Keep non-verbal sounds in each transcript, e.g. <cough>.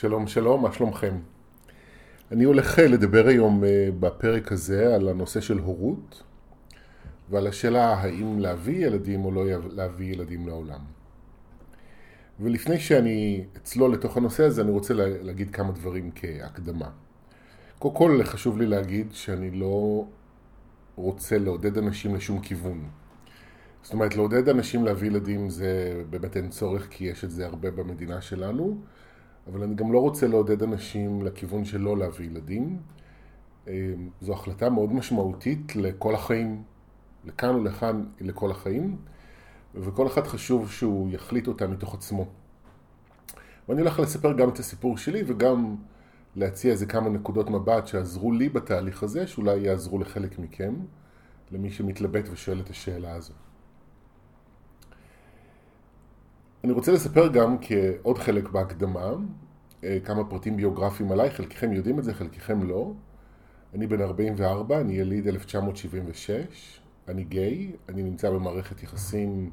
שלום שלום, מה שלומכם? אני הולך אה, לדבר היום אה, בפרק הזה על הנושא של הורות ועל השאלה האם להביא ילדים או לא להביא ילדים לעולם. ולפני שאני אצלול לתוך הנושא הזה אני רוצה להגיד כמה דברים כהקדמה. קודם כל חשוב לי להגיד שאני לא רוצה לעודד אנשים לשום כיוון. זאת אומרת, לעודד אנשים להביא ילדים זה באמת אין צורך כי יש את זה הרבה במדינה שלנו, אבל אני גם לא רוצה לעודד אנשים לכיוון של לא להביא ילדים. אה, זו החלטה מאוד משמעותית לכל החיים, לכאן ולכאן לכל החיים, וכל אחד חשוב שהוא יחליט אותה מתוך עצמו. ואני הולך לספר גם את הסיפור שלי וגם להציע איזה כמה נקודות מבט שעזרו לי בתהליך הזה, שאולי יעזרו לחלק מכם, למי שמתלבט ושואל את השאלה הזו. אני רוצה לספר גם כעוד חלק בהקדמה, אה, כמה פרטים ביוגרפיים עליי, חלקכם יודעים את זה, חלקכם לא. אני בן 44, אני יליד 1976, אני גיי, אני נמצא במערכת יחסים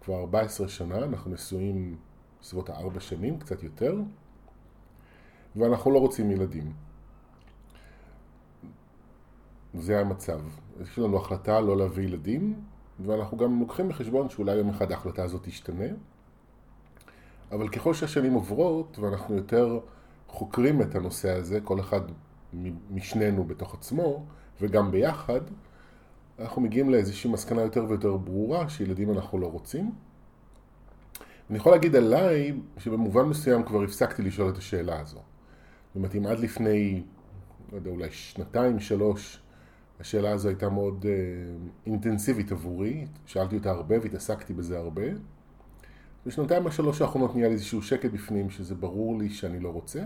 כבר 14 שנה, אנחנו נשואים בסביבות הארבע שנים, קצת יותר, ואנחנו לא רוצים ילדים. זה המצב. יש לנו החלטה לא להביא ילדים, ואנחנו גם לוקחים בחשבון שאולי יום אחד ההחלטה הזאת תשתנה. אבל ככל שהשנים עוברות ואנחנו יותר חוקרים את הנושא הזה, כל אחד משנינו בתוך עצמו וגם ביחד, אנחנו מגיעים לאיזושהי מסקנה יותר ויותר ברורה שילדים אנחנו לא רוצים. אני יכול להגיד עליי שבמובן מסוים כבר הפסקתי לשאול את השאלה הזו. זאת אומרת, אם עד לפני, לא יודע, אולי שנתיים, שלוש, השאלה הזו הייתה מאוד אה, אינטנסיבית עבורי, שאלתי אותה הרבה והתעסקתי בזה הרבה. בשנתיים השלוש האחרונות נהיה לי איזשהו שקט בפנים, שזה ברור לי שאני לא רוצה.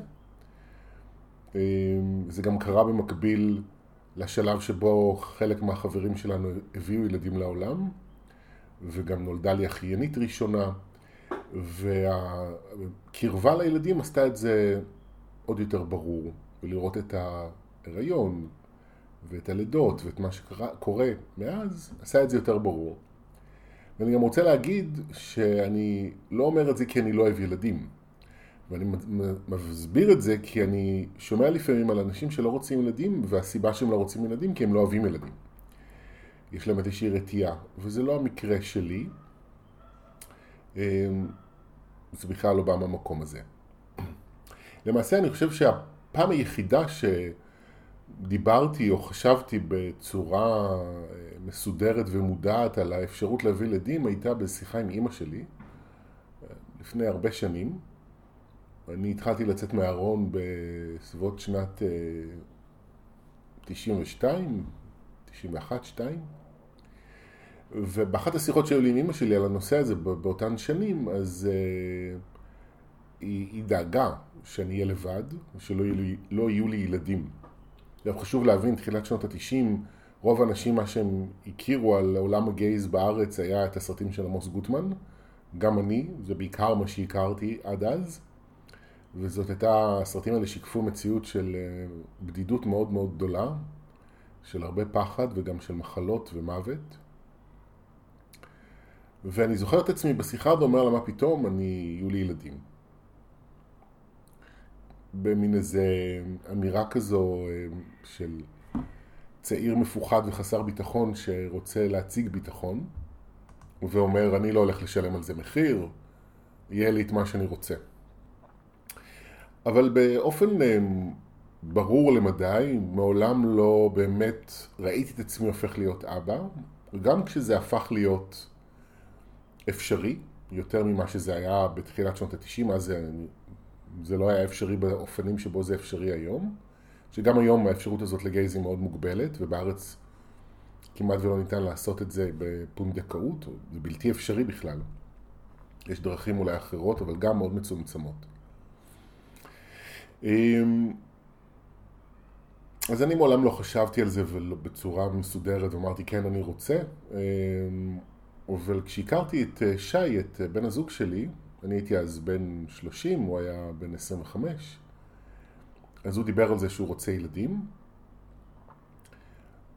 אמ, זה גם קרה במקביל לשלב שבו חלק מהחברים שלנו הביאו ילדים לעולם, וגם נולדה לי אחיינית ראשונה, והקרבה לילדים עשתה את זה עוד יותר ברור, ולראות את ההיריון ואת הלידות ואת מה שקורה מאז, עשה את זה יותר ברור. ואני גם רוצה להגיד שאני לא אומר את זה כי אני לא אוהב ילדים. ואני מסביר את זה כי אני שומע לפעמים על אנשים שלא רוצים ילדים, והסיבה שהם לא רוצים ילדים כי הם לא אוהבים ילדים. יש להם איזושהי רתיעה, וזה לא המקרה שלי. אמ, זה בכלל לא בא מהמקום הזה. <clears throat> למעשה אני חושב שהפעם היחידה ש... דיברתי או חשבתי בצורה אה, מסודרת ומודעת על האפשרות להביא ילדים הייתה בשיחה עם אימא שלי אה, לפני הרבה שנים. אני התחלתי לצאת מהארון בסביבות שנת 92, 91, 2 ובאחת השיחות שהיו לי עם אמא שלי על הנושא הזה באותן שנים, אז uh, היא, היא דאגה שאני אהיה לבד, ושלא יהיו לי, לא יהיו לי ילדים. גם חשוב להבין, תחילת שנות התשעים, רוב האנשים, מה שהם הכירו על עולם הגייז בארץ היה את הסרטים של עמוס גוטמן. גם אני, זה בעיקר מה שהכרתי עד אז. וזאת הייתה, הסרטים האלה שיקפו מציאות של אה, בדידות מאוד מאוד גדולה, של הרבה פחד וגם של מחלות ומוות. ואני זוכר את עצמי בשיחה ואומר לה, מה פתאום, אני, יהיו לי ילדים. במין איזה אמירה כזו אה, של צעיר מפוחד וחסר ביטחון שרוצה להציג ביטחון ואומר אני לא הולך לשלם על זה מחיר, יהיה לי את מה שאני רוצה. אבל באופן אה, ברור למדי, מעולם לא באמת ראיתי את עצמי הופך להיות אבא, גם כשזה הפך להיות אפשרי, יותר ממה שזה היה בתחילת שנות התשעים, אז אני זה לא היה אפשרי באופנים שבו זה אפשרי היום, שגם היום האפשרות הזאת לגייזים מאוד מוגבלת, ובארץ כמעט ולא ניתן לעשות את זה בפונדקאות, זה בלתי אפשרי בכלל. יש דרכים אולי אחרות, אבל גם מאוד מצומצמות. אמ, אז אני מעולם לא חשבתי על זה בצורה מסודרת ואמרתי כן אני רוצה אמ, אבל כשהכרתי את אה, שי, את אה, בן הזוג שלי, אני הייתי אז בן 30, הוא היה בן 25, אז הוא דיבר על זה שהוא רוצה ילדים,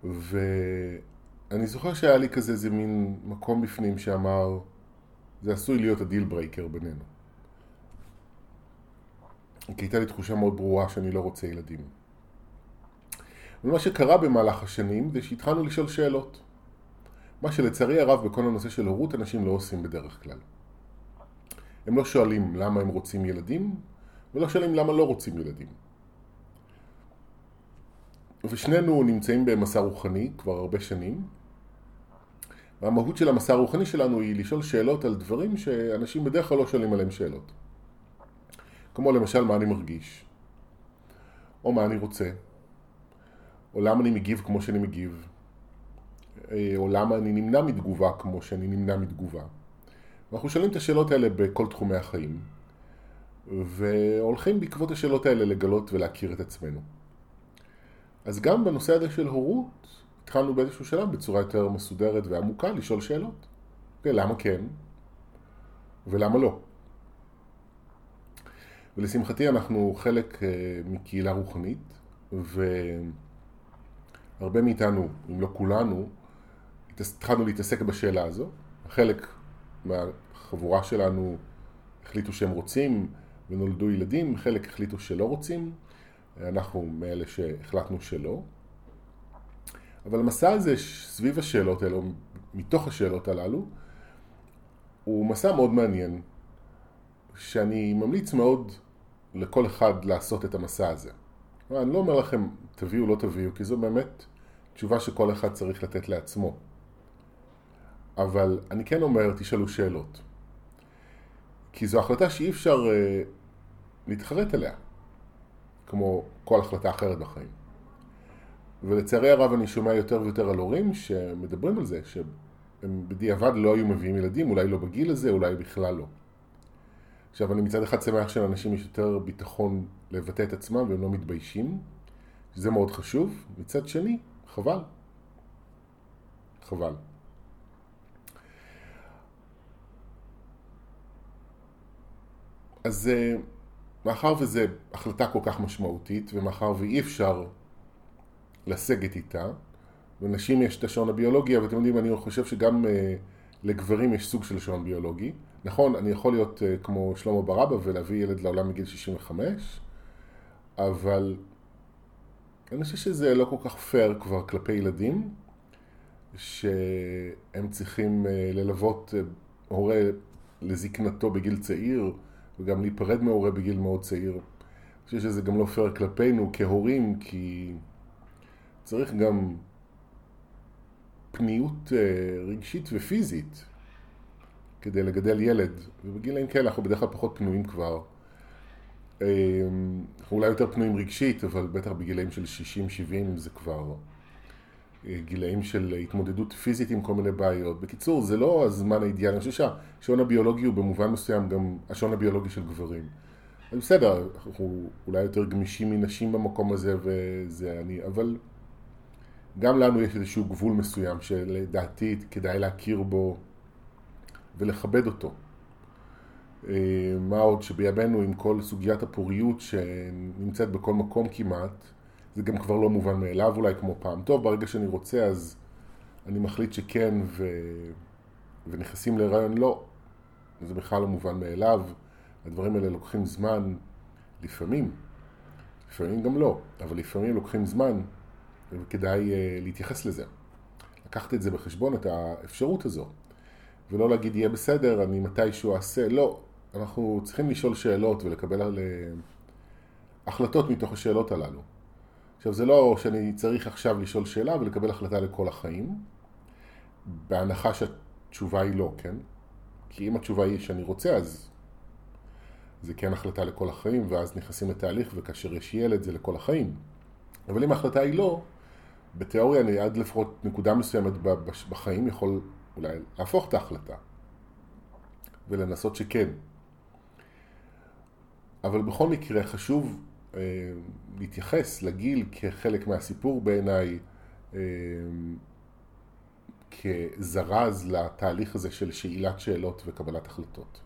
ואני זוכר שהיה לי כזה איזה מין מקום בפנים שאמר, זה עשוי להיות ה deal breaker בינינו. כי הייתה לי תחושה מאוד ברורה שאני לא רוצה ילדים. ומה שקרה במהלך השנים זה שהתחלנו לשאול שאלות. מה שלצערי הרב בכל הנושא של הורות אנשים לא עושים בדרך כלל. הם לא שואלים למה הם רוצים ילדים, ולא שואלים למה לא רוצים ילדים. ושנינו נמצאים במסע רוחני כבר הרבה שנים, והמהות של המסע הרוחני שלנו היא לשאול שאלות על דברים שאנשים בדרך כלל לא שואלים עליהם שאלות. כמו למשל מה אני מרגיש, או מה אני רוצה, או למה אני מגיב כמו שאני מגיב, אה, או למה אני נמנע מתגובה כמו שאני נמנע מתגובה. ואנחנו שואלים את השאלות האלה בכל תחומי החיים, והולכים בעקבות השאלות האלה לגלות ולהכיר את עצמנו. אז גם בנושא הזה של הורות, התחלנו באיזשהו שלב בצורה יותר מסודרת ועמוקה לשאול שאלות. Okay, אוקיי, למה כן ולמה לא? ולשמחתי אנחנו חלק אה, מקהילה רוחנית, והרבה מאיתנו, אם לא כולנו, התחלנו להתעסק בשאלה הזו. חלק מהחבורה שלנו החליטו שהם רוצים ונולדו ילדים, חלק החליטו שלא רוצים, אנחנו מאלה שהחלטנו שלא. אבל המסע הזה סביב השאלות האלו, מתוך השאלות הללו, הוא מסע מאוד מעניין, שאני ממליץ מאוד לכל אחד לעשות את המסע הזה. אני לא אומר לכם תביאו לא תביאו, כי זו באמת תשובה שכל אחד צריך לתת לעצמו. אבל אני כן אומר, תשאלו שאלות. כי זו החלטה שאי אפשר uh, להתחרט עליה, כמו כל החלטה אחרת בחיים. ולצערי הרב אני שומע יותר ויותר על הורים שמדברים על זה, שהם בדיעבד לא היו מביאים ילדים, אולי לא בגיל הזה, אולי בכלל לא. עכשיו, אני מצד אחד שמח שלאנשים יש יותר ביטחון לבטא את עצמם והם לא מתביישים, שזה מאוד חשוב. מצד שני, חבל. חבל. אז אה, מאחר וזו החלטה כל כך משמעותית, ומאחר ואי אפשר לסגת איתה, ונשים יש את השעון הביולוגי, אבל אתם יודעים, אני חושב שגם uh, לגברים יש סוג של שעון ביולוגי. נכון, אני יכול להיות uh, כמו שלמה ברבא ולהביא ילד לעולם מגיל 65, אבל אני חושב שזה לא כל כך פייר כבר כלפי ילדים, שהם צריכים ללוות הורה לזקנתו בגיל צעיר, וגם להיפרד מהורה בגיל מאוד צעיר. אני חושב שזה גם לא פייר כלפינו כהורים, כי צריך גם פניות אה, רגשית ופיזית כדי לגדל ילד, ובגילאים כאלה אנחנו בדרך כלל פחות פנויים כבר. אה, אנחנו אולי יותר פנויים רגשית, אבל בטח בגילאים של 60-70 זה כבר גילאים של התמודדות פיזית עם כל מיני בעיות. בקיצור, זה לא הזמן האידיאלי, אני חושב שהשעון הביולוגי הוא במובן מסוים גם השעון הביולוגי של גברים. אז בסדר, אנחנו אולי יותר גמישים מנשים במקום הזה, וזה אני, אבל גם לנו יש איזשהו גבול מסוים שלדעתי כדאי להכיר בו ולכבד אותו. אה, מה עוד שבימינו עם כל סוגיית הפוריות שנמצאת בכל מקום כמעט, זה גם כבר לא מובן מאליו אולי כמו פעם. טוב, ברגע שאני רוצה אז אני מחליט שכן ו... ונכנסים להיריון, לא. זה בכלל לא מובן מאליו. הדברים האלה לוקחים זמן, לפעמים. לפעמים גם לא, אבל לפעמים לוקחים זמן וכדאי אה, להתייחס לזה. לקחת את זה בחשבון, את האפשרות הזו. ולא להגיד יהיה בסדר, אני מתישהו אעשה, לא. אנחנו צריכים לשאול שאלות ולקבל על אה, החלטות מתוך השאלות הללו. עכשיו זה לא שאני צריך עכשיו לשאול שאלה ולקבל החלטה לכל החיים, בהנחה שהתשובה היא לא, כן? כי אם התשובה היא שאני רוצה, אז זה כן החלטה לכל החיים, ואז נכנסים לתהליך, וכאשר יש ילד זה לכל החיים. אבל אם ההחלטה היא לא, בתיאוריה אני עד לפחות נקודה מסוימת בחיים יכול אולי להפוך את ההחלטה ולנסות שכן. אבל בכל מקרה חשוב להתייחס לגיל כחלק מהסיפור בעיניי, אה, כזרז לתהליך הזה של שאילת שאלות וקבלת החלטות.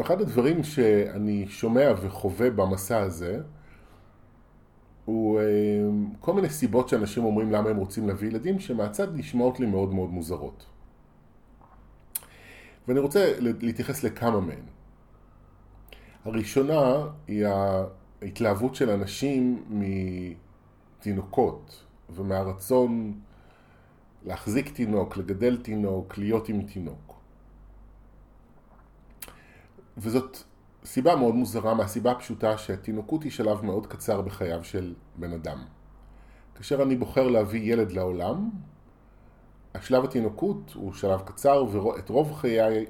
אחד הדברים שאני שומע וחווה במסע הזה, הוא אה, כל מיני סיבות שאנשים אומרים למה הם רוצים להביא ילדים, שמהצד נשמעות לי מאוד מאוד מוזרות. ואני רוצה להתייחס לכמה מהן. הראשונה היא ההתלהבות של אנשים מתינוקות ומהרצון להחזיק תינוק, לגדל תינוק, להיות עם תינוק. וזאת סיבה מאוד מוזרה מהסיבה הפשוטה שהתינוקות היא שלב מאוד קצר בחייו של בן אדם. כאשר אני בוחר להביא ילד לעולם, השלב התינוקות הוא שלב קצר ואת רוב חיי,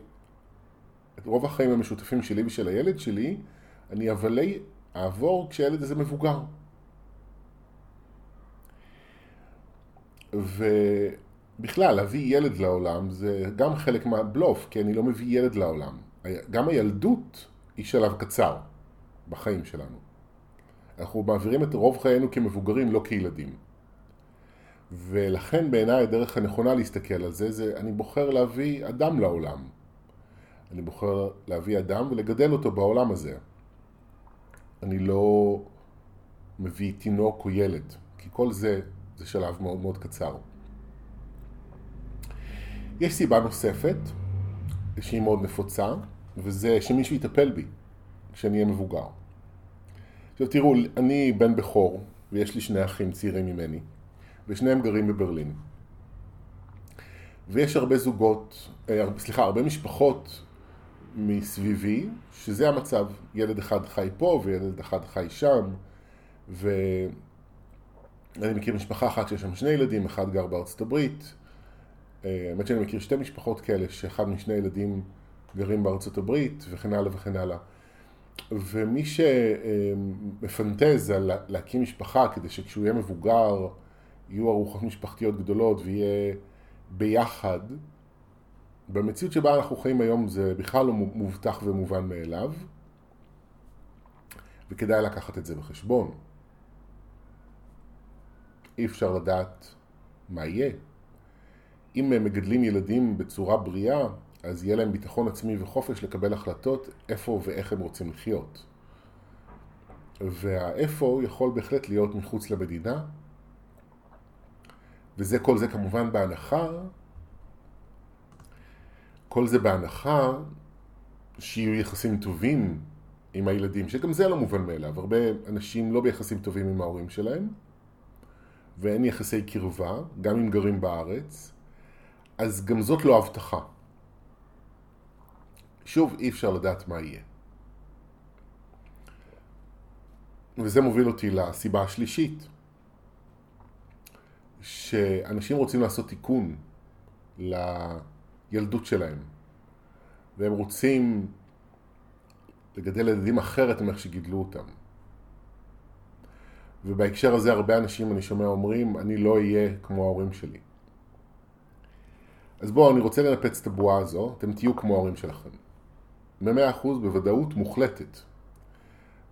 את רוב החיים המשותפים שלי ושל הילד שלי, אני אבלי אעבור כשהילד הזה מבוגר. ובכלל, להביא ילד לעולם זה גם חלק מהבלוף, כי אני לא מביא ילד לעולם. גם הילדות היא שלב קצר בחיים שלנו. אנחנו מעבירים את רוב חיינו כמבוגרים, לא כילדים. ולכן בעיניי הדרך הנכונה להסתכל על זה, זה אני בוחר להביא אדם לעולם. אני בוחר להביא אדם ולגדל אותו בעולם הזה. אני לא מביא תינוק או ילד, כי כל זה זה שלב מאוד מאוד קצר. יש סיבה נוספת, שהיא מאוד נפוצה, וזה שמישהו יטפל בי כשאני אהיה מבוגר. עכשיו תראו, אני בן בכור, ויש לי שני אחים צעירים ממני, ושניהם גרים בברלין. ויש הרבה זוגות, אה, סליחה, הרבה משפחות מסביבי, שזה המצב. ילד אחד חי פה וילד אחד חי שם, ואני מכיר משפחה אחת שיש שם שני ילדים, אחד גר בארצות הברית. אה, האמת שאני מכיר שתי משפחות כאלה, שאחד משני ילדים גרים בארצות הברית, וכן הלאה וכן הלאה. ומי שמפנטז על להקים משפחה כדי שכשהוא יהיה מבוגר יהיו ארוחות משפחתיות גדולות ויהיה ביחד, במציאות שבה אנחנו חיים היום זה בכלל לא מובטח ומובן מאליו, וכדאי לקחת את זה בחשבון. אי אפשר לדעת מה יהיה. אם הם מגדלים ילדים בצורה בריאה, אז יהיה להם ביטחון עצמי וחופש לקבל החלטות איפה ואיך הם רוצים לחיות. והאיפה יכול בהחלט להיות מחוץ למדינה, וזה כל זה כמובן בהנחה, כל זה בהנחה שיהיו יחסים טובים עם הילדים, שגם זה לא מובן מאליו. הרבה אנשים לא ביחסים טובים עם ההורים שלהם, ואין יחסי קרבה, גם אם גרים בארץ, אז גם זאת לא הבטחה. שוב, אי אפשר לדעת מה יהיה. וזה מוביל אותי לסיבה השלישית, שאנשים רוצים לעשות תיקון לילדות שלהם, והם רוצים לגדל ילדים אחרת מאיך שגידלו אותם. ובהקשר הזה הרבה אנשים אני שומע אומרים, אני לא אהיה כמו ההורים שלי. אז בואו, אני רוצה לנפץ את הבועה הזו, אתם תהיו כמו ההורים שלכם. במאה אחוז בוודאות מוחלטת.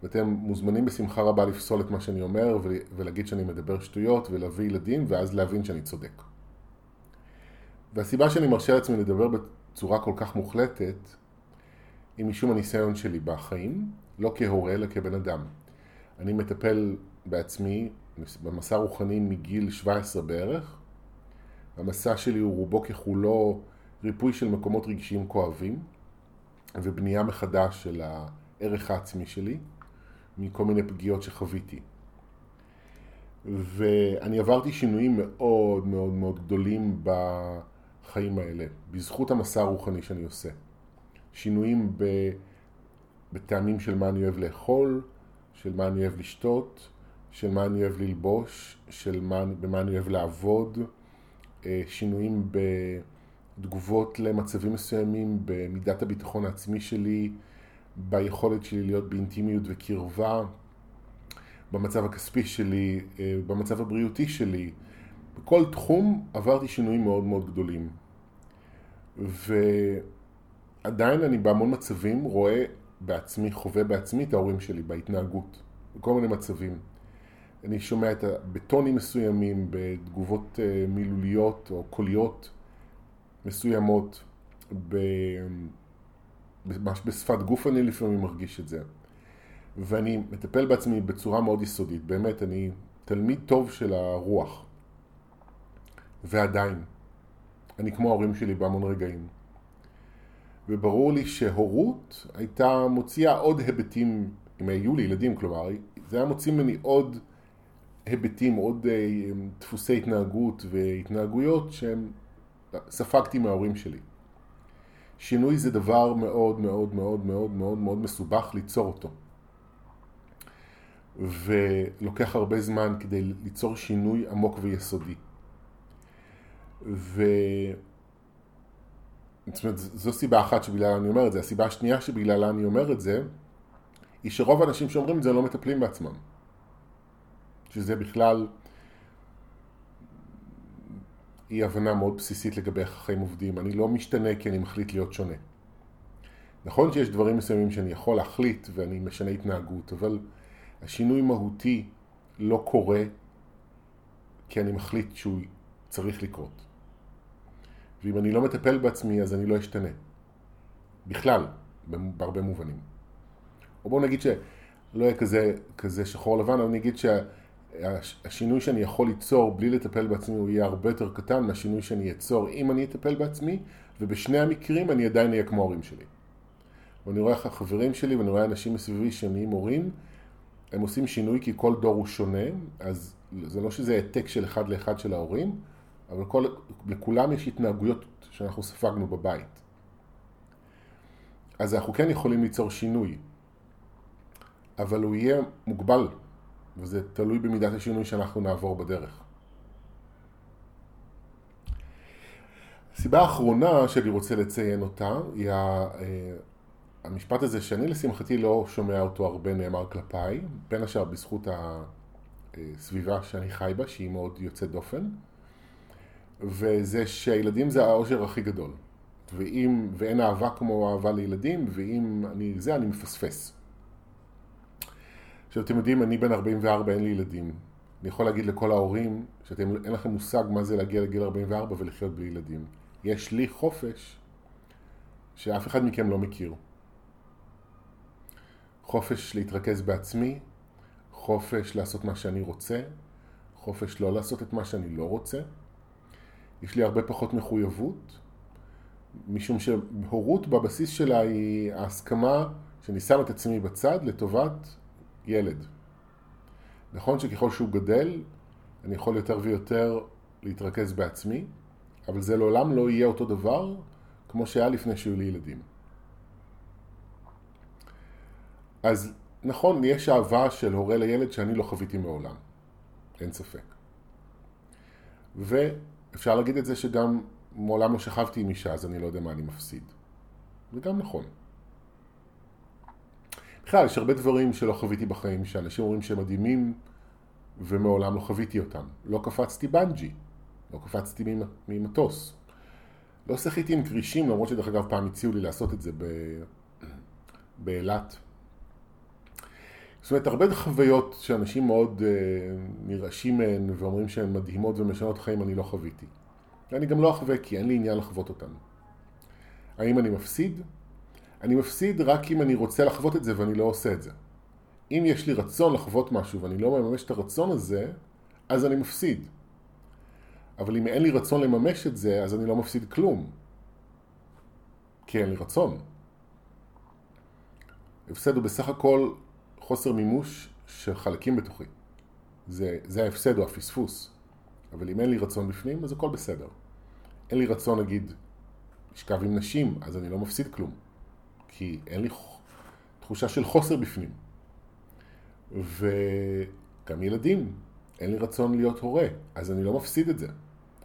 ואתם מוזמנים בשמחה רבה לפסול את מה שאני אומר ולהגיד שאני מדבר שטויות ולהביא ילדים ואז להבין שאני צודק. והסיבה שאני מרשה לעצמי לדבר בצורה כל כך מוחלטת היא משום הניסיון שלי בחיים, לא כהורה אלא כבן אדם. אני מטפל בעצמי במסע רוחני מגיל 17 בערך. המסע שלי הוא רובו ככולו ריפוי של מקומות רגשיים כואבים ובנייה מחדש של הערך העצמי שלי. מכל מיני פגיעות שחוויתי. ואני עברתי שינויים מאוד מאוד מאוד גדולים בחיים האלה, בזכות המסע הרוחני שאני עושה. שינויים ב... בטעמים של מה אני אוהב לאכול, של מה אני אוהב לשתות, של מה אני אוהב ללבוש, של מה, במה אני אוהב לעבוד, אה, שינויים בתגובות למצבים מסוימים, במידת הביטחון העצמי שלי, ביכולת שלי להיות באינטימיות וקרבה, במצב הכספי שלי, אה, במצב הבריאותי שלי. בכל תחום עברתי שינויים מאוד מאוד גדולים. ועדיין אני בהמון מצבים רואה בעצמי, חווה בעצמי את ההורים שלי בהתנהגות, בכל מיני מצבים. אני שומע את ה... בטונים מסוימים, בתגובות אה, מילוליות או קוליות מסוימות. ממש בשפת גוף אני לפעמים מרגיש את זה. ואני מטפל בעצמי בצורה מאוד יסודית, באמת, אני תלמיד טוב של הרוח. ועדיין, אני כמו ההורים שלי בהמון רגעים. וברור לי שהורות הייתה מוציאה עוד היבטים, אם היו לי ילדים, כלומר, זה היה מוציא ממני עוד היבטים, עוד אה, דפוסי התנהגות והתנהגויות שהם ספגתי מההורים שלי. שינוי זה דבר מאוד מאוד מאוד מאוד מאוד מאוד מסובך ליצור אותו. ולוקח הרבה זמן כדי ליצור שינוי עמוק ויסודי. ו... זאת אומרת, זו סיבה אחת שבגללה אני אומר את זה. הסיבה השנייה שבגללה אני אומר את זה, היא שרוב האנשים שאומרים את זה לא מטפלים בעצמם. שזה בכלל אי הבנה מאוד בסיסית לגבי איך החיים עובדים. אני לא משתנה כי אני מחליט להיות שונה. נכון שיש דברים מסוימים שאני יכול להחליט ואני משנה התנהגות, אבל השינוי מהותי לא קורה כי אני מחליט שהוא צריך לקרות. ואם אני לא מטפל בעצמי אז אני לא אשתנה. בכלל, בהרבה מובנים. או בואו נגיד שלא יהיה כזה, כזה שחור לבן, אבל אני אגיד שהשינוי שאני יכול ליצור בלי לטפל בעצמי הוא יהיה הרבה יותר קטן מהשינוי שאני אצור אם אני אטפל בעצמי, ובשני המקרים אני עדיין אהיה כמו ההורים שלי. ואני רואה איך החברים שלי ואני רואה אנשים מסביבי שנהיים הורים, הם עושים שינוי כי כל דור הוא שונה, אז זה לא שזה העתק של אחד לאחד של ההורים, אבל כל, לכולם יש התנהגויות שאנחנו ספגנו בבית. אז אנחנו כן יכולים ליצור שינוי, אבל הוא יהיה מוגבל, וזה תלוי במידת השינוי שאנחנו נעבור בדרך. הסיבה האחרונה שאני רוצה לציין אותה היא אה, המשפט הזה שאני לשמחתי לא שומע אותו הרבה נאמר כלפיי, בין השאר בזכות הסביבה שאני חי בה, שהיא מאוד יוצאת דופן, וזה שהילדים זה האושר הכי גדול. ואם, ואין אהבה כמו אהבה לילדים, ואם אני זה, אני מפספס. עכשיו אתם יודעים, אני בן 44, אין לי ילדים. אני יכול להגיד לכל ההורים שאתם, אין לכם מושג מה זה להגיע לגיל 44 ולחיות בלי ילדים. יש לי חופש שאף אחד מכם לא מכיר. חופש להתרכז בעצמי, חופש לעשות מה שאני רוצה, חופש לא לעשות את מה שאני לא רוצה. יש לי הרבה פחות מחויבות, משום שהורות בבסיס שלה היא ההסכמה שאני שם את עצמי בצד לטובת ילד. נכון שככל שהוא גדל, אני יכול יותר ויותר להתרכז בעצמי, אבל זה לעולם לא יהיה אותו דבר כמו שהיה לפני שהיו לי ילדים. אז נכון, יש אהבה של הורה לילד שאני לא חוויתי מעולם, אין ספק. ואפשר להגיד את זה שגם מעולם לא שכבתי עם אישה, אז אני לא יודע מה אני מפסיד. זה גם נכון. בכלל, יש הרבה דברים שלא חוויתי בחיים, שאנשים אומרים שהם מדהימים, ומעולם לא חוויתי אותם. לא קפצתי בנג'י, לא קפצתי ממטוס. לא שחיתי עם כרישים, למרות שדרך אגב פעם הציעו לי לעשות את זה באילת. זאת אומרת, הרבה חוויות שאנשים מאוד uh, נרעשים מהן ואומרים שהן מדהימות ומשנות חיים, אני לא חוויתי. ואני גם לא אחווה כי אין לי עניין לחוות אותן. האם אני מפסיד? אני מפסיד רק אם אני רוצה לחוות את זה ואני לא עושה את זה. אם יש לי רצון לחוות משהו ואני לא מממש את הרצון הזה, אז אני מפסיד. אבל אם אין לי רצון לממש את זה, אז אני לא מפסיד כלום. כי אין לי רצון. הפסד הוא בסך הכל חוסר מימוש של חלקים בתוכי. זה, זה ההפסד או הפספוס. אבל אם אין לי רצון בפנים, אז הכל בסדר. אין לי רצון, נגיד, לשכב עם נשים, אז אני לא מפסיד כלום. כי אין לי תחושה של חוסר בפנים. וגם ילדים, אין לי רצון להיות הורה, אז אני לא מפסיד את זה.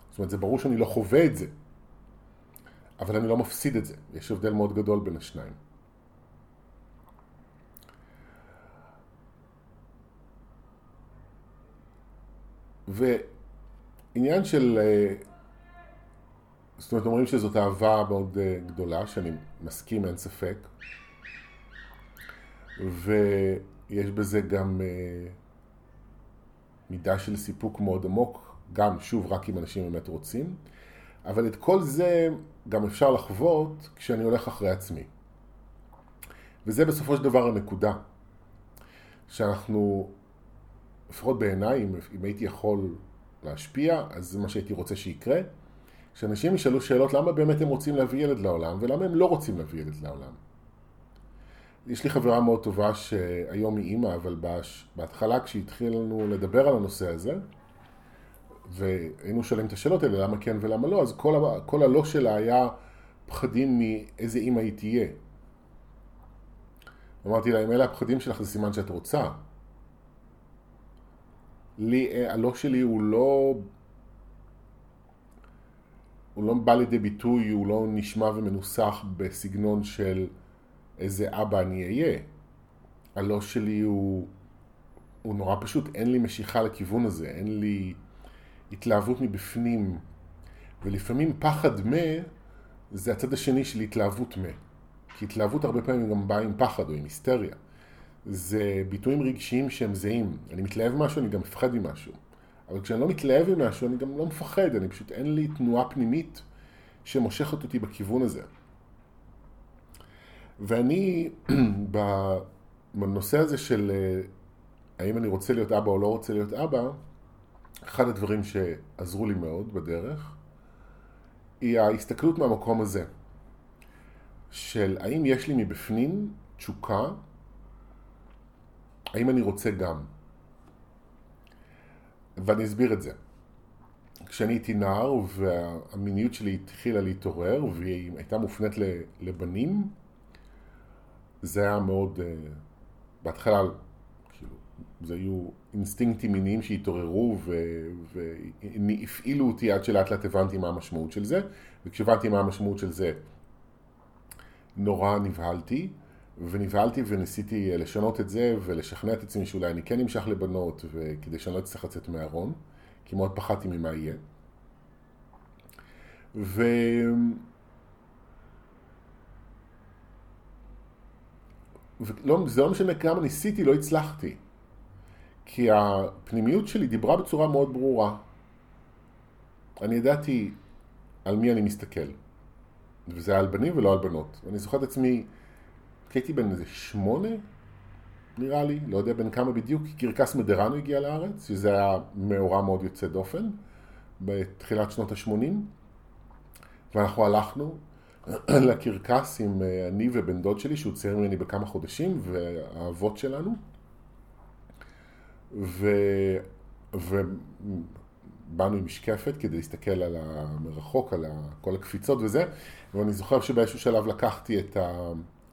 זאת אומרת, זה ברור שאני לא חווה את זה, אבל אני לא מפסיד את זה. יש הבדל מאוד גדול בין השניים. ועניין של, אה, זאת אומרת, אומרים שזאת אהבה מאוד אה, גדולה, שאני מסכים, אין ספק, ויש בזה גם אה, מידה של סיפוק מאוד עמוק, גם, שוב, רק אם אנשים באמת רוצים, אבל את כל זה גם אפשר לחוות כשאני הולך אחרי עצמי. וזה בסופו של דבר הנקודה, שאנחנו לפחות בעיניי, אם, אם הייתי יכול להשפיע, אז זה מה שהייתי רוצה שיקרה, שאנשים ישאלו שאלות למה באמת הם רוצים להביא ילד לעולם ולמה הם לא רוצים להביא ילד לעולם. יש לי חברה מאוד טובה שהיום היא אימא, אבל בהתחלה כשהתחילנו לדבר על הנושא הזה, והיינו שואלים את השאלות האלה, למה כן ולמה לא, אז כל, כל הלא שלה היה פחדים מאיזה אימא היא תהיה. אמרתי לה, אם אלה הפחדים שלך זה סימן שאת רוצה. לי, הלא שלי הוא לא... הוא לא בא לידי ביטוי, הוא לא נשמע ומנוסח בסגנון של איזה אבא אני אהיה. הלא שלי הוא, הוא נורא פשוט, אין לי משיכה לכיוון הזה, אין לי התלהבות מבפנים. ולפעמים פחד מה זה הצד השני של התלהבות מה. כי התלהבות הרבה פעמים גם באה עם פחד או עם היסטריה. זה ביטויים רגשיים שהם זהים. אני מתלהב משהו, אני גם מפחד ממשהו. אבל כשאני לא מתלהב ממשהו, אני גם לא מפחד, אני פשוט, אין לי תנועה פנימית שמושכת אותי בכיוון הזה. ואני, <clears throat> בנושא הזה של אה, האם אני רוצה להיות אבא או לא רוצה להיות אבא, אחד הדברים שעזרו לי מאוד בדרך, היא ההסתכלות מהמקום הזה, של האם יש לי מבפנים תשוקה, האם אני רוצה גם. ואני אסביר את זה. כשאני הייתי נער והמיניות שלי התחילה להתעורר והיא הייתה מופנית לבנים, זה היה מאוד, אה, בהתחלה, כאילו, זה היו אינסטינקטים מיניים שהתעוררו והפעילו אותי עד שלאט לאט הבנתי מה המשמעות של זה, וכשהבנתי מה המשמעות של זה, נורא נבהלתי, ונבהלתי וניסיתי אה, לשנות את זה ולשכנע את עצמי שאולי אני כן אמשך לבנות, וכדי שאני לא אצטרך לצאת מהארון, כי מאוד פחדתי ממה יהיה. ו... וזה לא משנה כמה ניסיתי, לא הצלחתי. כי הפנימיות שלי דיברה בצורה מאוד ברורה. אני ידעתי על מי אני מסתכל. וזה היה על בנים ולא על בנות. אני זוכר את עצמי, הייתי בן איזה שמונה, נראה לי, לא יודע בן כמה בדיוק, קרקס מדרנו הגיע לארץ, שזה היה מאורע מאוד יוצא דופן, בתחילת שנות ה-80, ואנחנו הלכנו, <clears throat> לקרקס עם אה, אני ובן דוד שלי, שהוא צייר ממני בכמה חודשים, והאבות שלנו. ו... ובאנו עם משקפת כדי להסתכל על המרחוק, על כל הקפיצות וזה, ואני זוכר שבאיזשהו שלב לקחתי את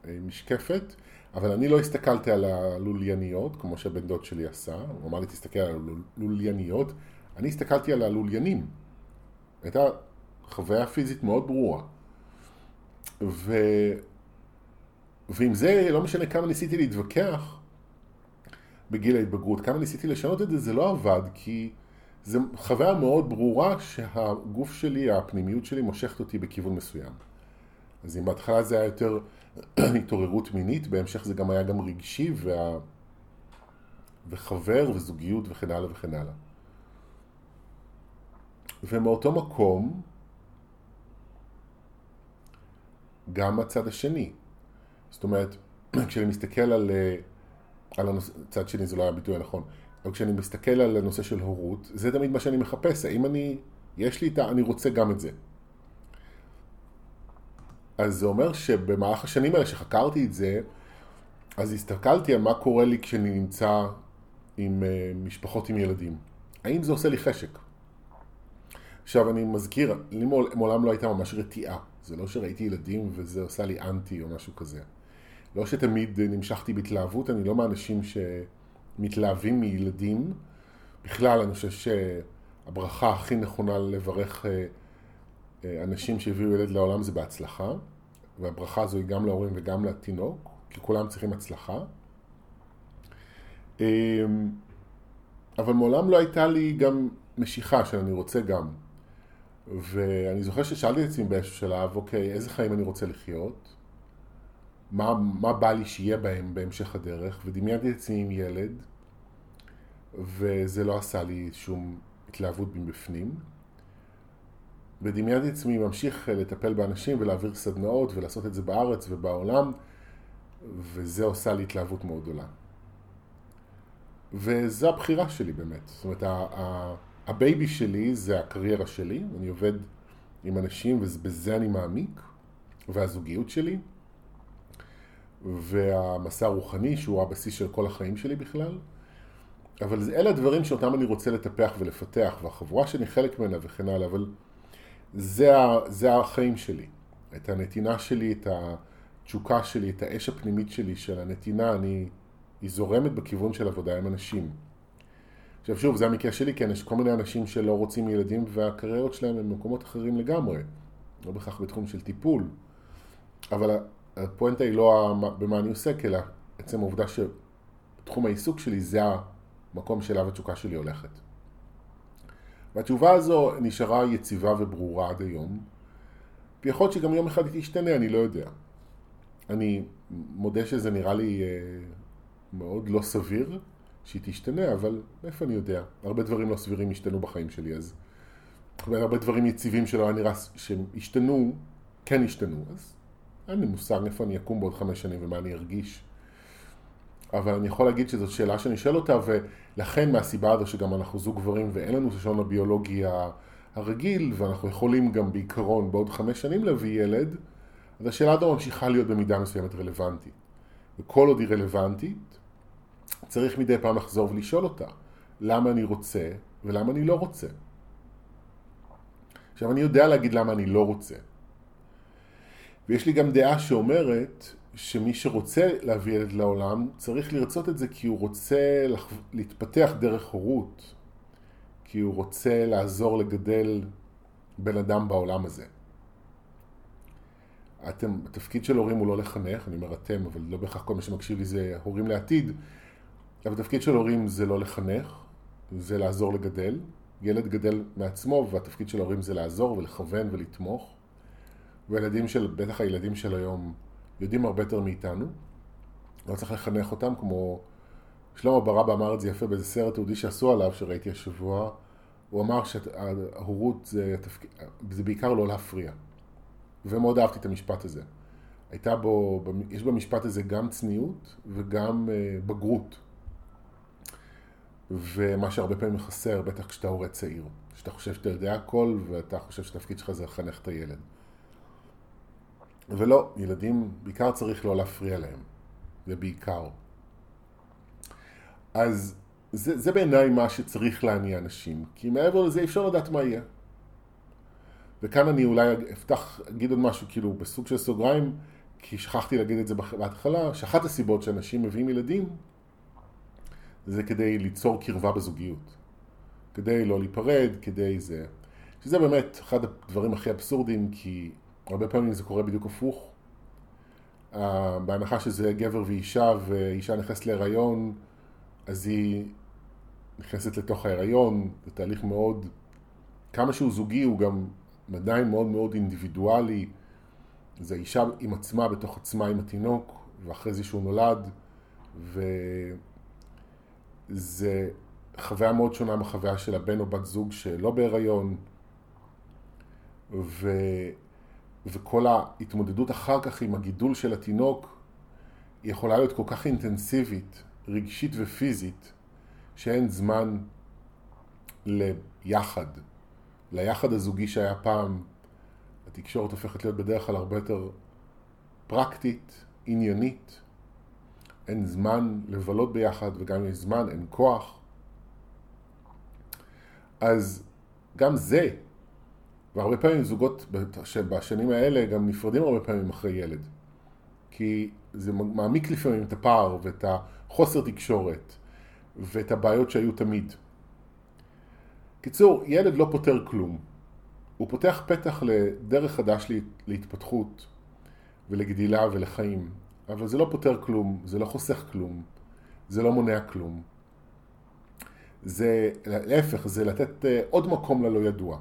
המשקפת, אבל אני לא הסתכלתי על הלולייניות, כמו שהבן דוד שלי עשה, הוא אמר לי תסתכל על הלולייניות, אני הסתכלתי על הלוליינים. הייתה חוויה פיזית מאוד ברורה. ו... ועם זה, לא משנה כמה ניסיתי להתווכח בגיל ההתבגרות, כמה ניסיתי לשנות את זה, זה לא עבד, כי זו חוויה מאוד ברורה שהגוף שלי, הפנימיות שלי, מושכת אותי בכיוון מסוים. אז אם בהתחלה זה היה יותר התעוררות מינית, בהמשך זה גם היה גם רגשי, וה... וחבר וזוגיות וכן הלאה וכן הלאה. ומאותו מקום, גם הצד השני. זאת אומרת, <clears throat> כשאני מסתכל על, אה, על הנושא, צד שני זה לא היה הביטוי הנכון, אבל כשאני מסתכל על הנושא של הורות, זה תמיד מה שאני מחפש, האם אני, יש לי את ה... אני רוצה גם את זה. אז זה אומר שבמהלך השנים האלה שחקרתי את זה, אז הסתכלתי על מה קורה לי כשאני נמצא עם אה, משפחות עם ילדים. האם זה עושה לי חשק? עכשיו אני מזכיר, לי מעולם לא הייתה ממש רתיעה. זה לא שראיתי ילדים וזה עושה לי אנטי או משהו כזה. לא שתמיד נמשכתי בהתלהבות, אני לא מהאנשים שמתלהבים מילדים. בכלל, אני חושב שהברכה הכי נכונה לברך אה, אנשים שהביאו ילד לעולם זה בהצלחה, והברכה הזו היא גם להורים וגם לתינוק, כי כולם צריכים הצלחה. אמ, אבל מעולם לא הייתה לי גם משיכה שאני רוצה גם. ואני זוכר ששאלתי את עצמי באיזשהו שלב, אוקיי, איזה חיים אני רוצה לחיות? מה, מה בא לי שיהיה בהם בהמשך הדרך? ודמיינתי את עצמי עם ילד, וזה לא עשה לי שום התלהבות מבפנים. ודמיינתי עצמי ממשיך לטפל באנשים ולהעביר סדנאות ולעשות את זה בארץ ובעולם, וזה עושה לי התלהבות מאוד גדולה. וזו הבחירה שלי באמת. זאת אומרת, ה baby שלי זה הקריירה שלי, אני עובד עם אנשים, ובזה אני מעמיק, והזוגיות שלי, והמסע הרוחני, שהוא הבסיס של כל החיים שלי בכלל. אבל אלה הדברים שאותם אני רוצה לטפח ולפתח, והחבורה שאני חלק ממנה וכן הלאה, אבל זה, זה החיים שלי. את הנתינה שלי, את התשוקה שלי, את האש הפנימית שלי של הנתינה, אני, היא זורמת בכיוון של עבודה עם אנשים. עכשיו שוב, זה המקרה שלי, כן, יש כל מיני אנשים שלא רוצים ילדים והקריירות שלהם הם במקומות אחרים לגמרי. לא בהכרח בתחום של טיפול. אבל הפואנטה היא לא במה אני עוסק, אלא עצם העובדה שתחום העיסוק שלי זה המקום שאליו התשוקה שלי הולכת. והתשובה הזו נשארה יציבה וברורה עד היום, ויכול להיות שגם יום אחד היא תשתנה, אני לא יודע. אני מודה שזה נראה לי אה, מאוד לא סביר שהיא תשתנה, אבל איפה אני יודע? הרבה דברים לא סבירים השתנו בחיים שלי, אז הרבה דברים יציבים שלא היה נראה שהשתנו, כן השתנו, אז אין לי מושג איפה אני אקום בעוד חמש שנים ומה אני ארגיש. אבל אני יכול להגיד שזאת שאלה שאני שואל אותה, ולכן מהסיבה הזו שגם אנחנו זוג גברים ואין לנו את השעון הביולוגי הרגיל, ואנחנו יכולים גם בעיקרון בעוד חמש שנים להביא ילד, אז השאלה הזו ממשיכה להיות במידה מסוימת רלוונטית. וכל עוד היא רלוונטית, צריך מדי פעם לחזור ולשאול אותה, למה אני רוצה ולמה אני לא רוצה. עכשיו אני יודע להגיד למה אני לא רוצה. ויש לי גם דעה שאומרת שמי שרוצה להביא ילד לעולם צריך לרצות את זה כי הוא רוצה להתפתח דרך הורות, כי הוא רוצה לעזור לגדל בן אדם בעולם הזה. אתם, התפקיד של הורים הוא לא לחנך, אני אומר אתם, אבל לא בהכרח כל מי שמקשיב לי זה הורים לעתיד, אבל התפקיד של הורים זה לא לחנך, זה לעזור לגדל. ילד גדל מעצמו, והתפקיד של ההורים זה לעזור ולכוון ולתמוך. והילדים של, בטח הילדים של היום, יודעים הרבה יותר מאיתנו. לא צריך לחנך אותם, כמו שלמה ברבא אמר את זה יפה באיזה סרט תעודי שעשו עליו, שראיתי השבוע. הוא אמר שההורות זה, זה בעיקר לא להפריע. ומאוד אהבתי את המשפט הזה. הייתה בו, יש במשפט הזה גם צניעות וגם אה, בגרות. ומה שהרבה פעמים חסר, בטח כשאתה הורה צעיר. שאתה חושב שאתה יודע הכל ואתה חושב שהתפקיד שלך זה לחנך את הילד. ולא, ילדים, בעיקר צריך לא להפריע להם. זה בעיקר. אז זה, זה בעיניי מה שצריך להניע אנשים, כי מעבר לזה אי אפשר לדעת מה יהיה. וכאן אני אולי אפתח, אגיד עוד משהו כאילו בסוג של סוגריים, כי שכחתי להגיד את זה בהתחלה, שאחת הסיבות שאנשים מביאים ילדים זה כדי ליצור קרבה בזוגיות. כדי לא להיפרד, כדי זה. שזה באמת אחד הדברים הכי אבסורדים, כי הרבה פעמים זה קורה בדיוק הפוך. Uh, בהנחה שזה גבר ואישה, ואישה נכנסת להיריון, אז היא נכנסת לתוך ההיריון, זה תהליך מאוד, כמה שהוא זוגי, הוא גם עדיין מאוד מאוד אינדיבידואלי. זה אישה עם עצמה, בתוך עצמה עם התינוק, ואחרי זה שהוא נולד, וזה חוויה מאוד שונה מהחוויה של הבן או בת זוג שלא בהיריון, ו... וכל ההתמודדות אחר כך עם הגידול של התינוק יכולה להיות כל כך אינטנסיבית, רגשית ופיזית, שאין זמן ליחד, ליחד הזוגי שהיה פעם. התקשורת הופכת להיות בדרך כלל הרבה יותר פרקטית, עניינית. אין זמן לבלות ביחד, וגם אם יש זמן, אין כוח. אז גם זה והרבה פעמים זוגות שבשנים האלה גם נפרדים הרבה פעמים אחרי ילד. כי זה מעמיק לפעמים את הפער ואת החוסר תקשורת ואת הבעיות שהיו תמיד. קיצור, ילד לא פותר כלום. הוא פותח פתח לדרך חדש להתפתחות ולגדילה ולחיים. אבל זה לא פותר כלום, זה לא חוסך כלום, זה לא מונע כלום. זה, להפך, זה לתת אה, עוד מקום ללא ידוע.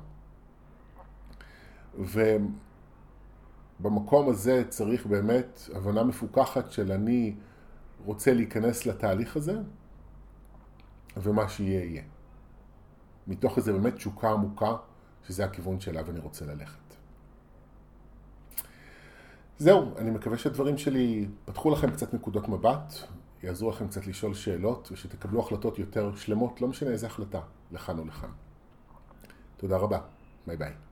ובמקום הזה צריך באמת הבנה מפוקחת של אני רוצה להיכנס לתהליך הזה, ומה שיהיה יהיה. מתוך איזה באמת תשוקה עמוקה, שזה הכיוון שאליו אני רוצה ללכת. זהו, אני מקווה שהדברים שלי פתחו לכם קצת נקודות מבט, יעזרו לכם קצת לשאול שאלות, ושתקבלו החלטות יותר שלמות, לא משנה איזה החלטה, לכאן או לכאן. תודה רבה, ביי ביי.